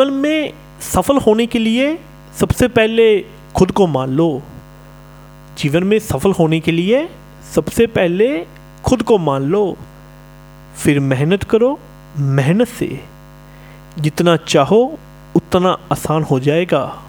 जीवन में सफल होने के लिए सबसे पहले खुद को मान लो। जीवन में सफल होने के लिए सबसे पहले खुद को मान लो। फिर मेहनत करो, मेहनत से। जितना चाहो, उतना आसान हो जाएगा।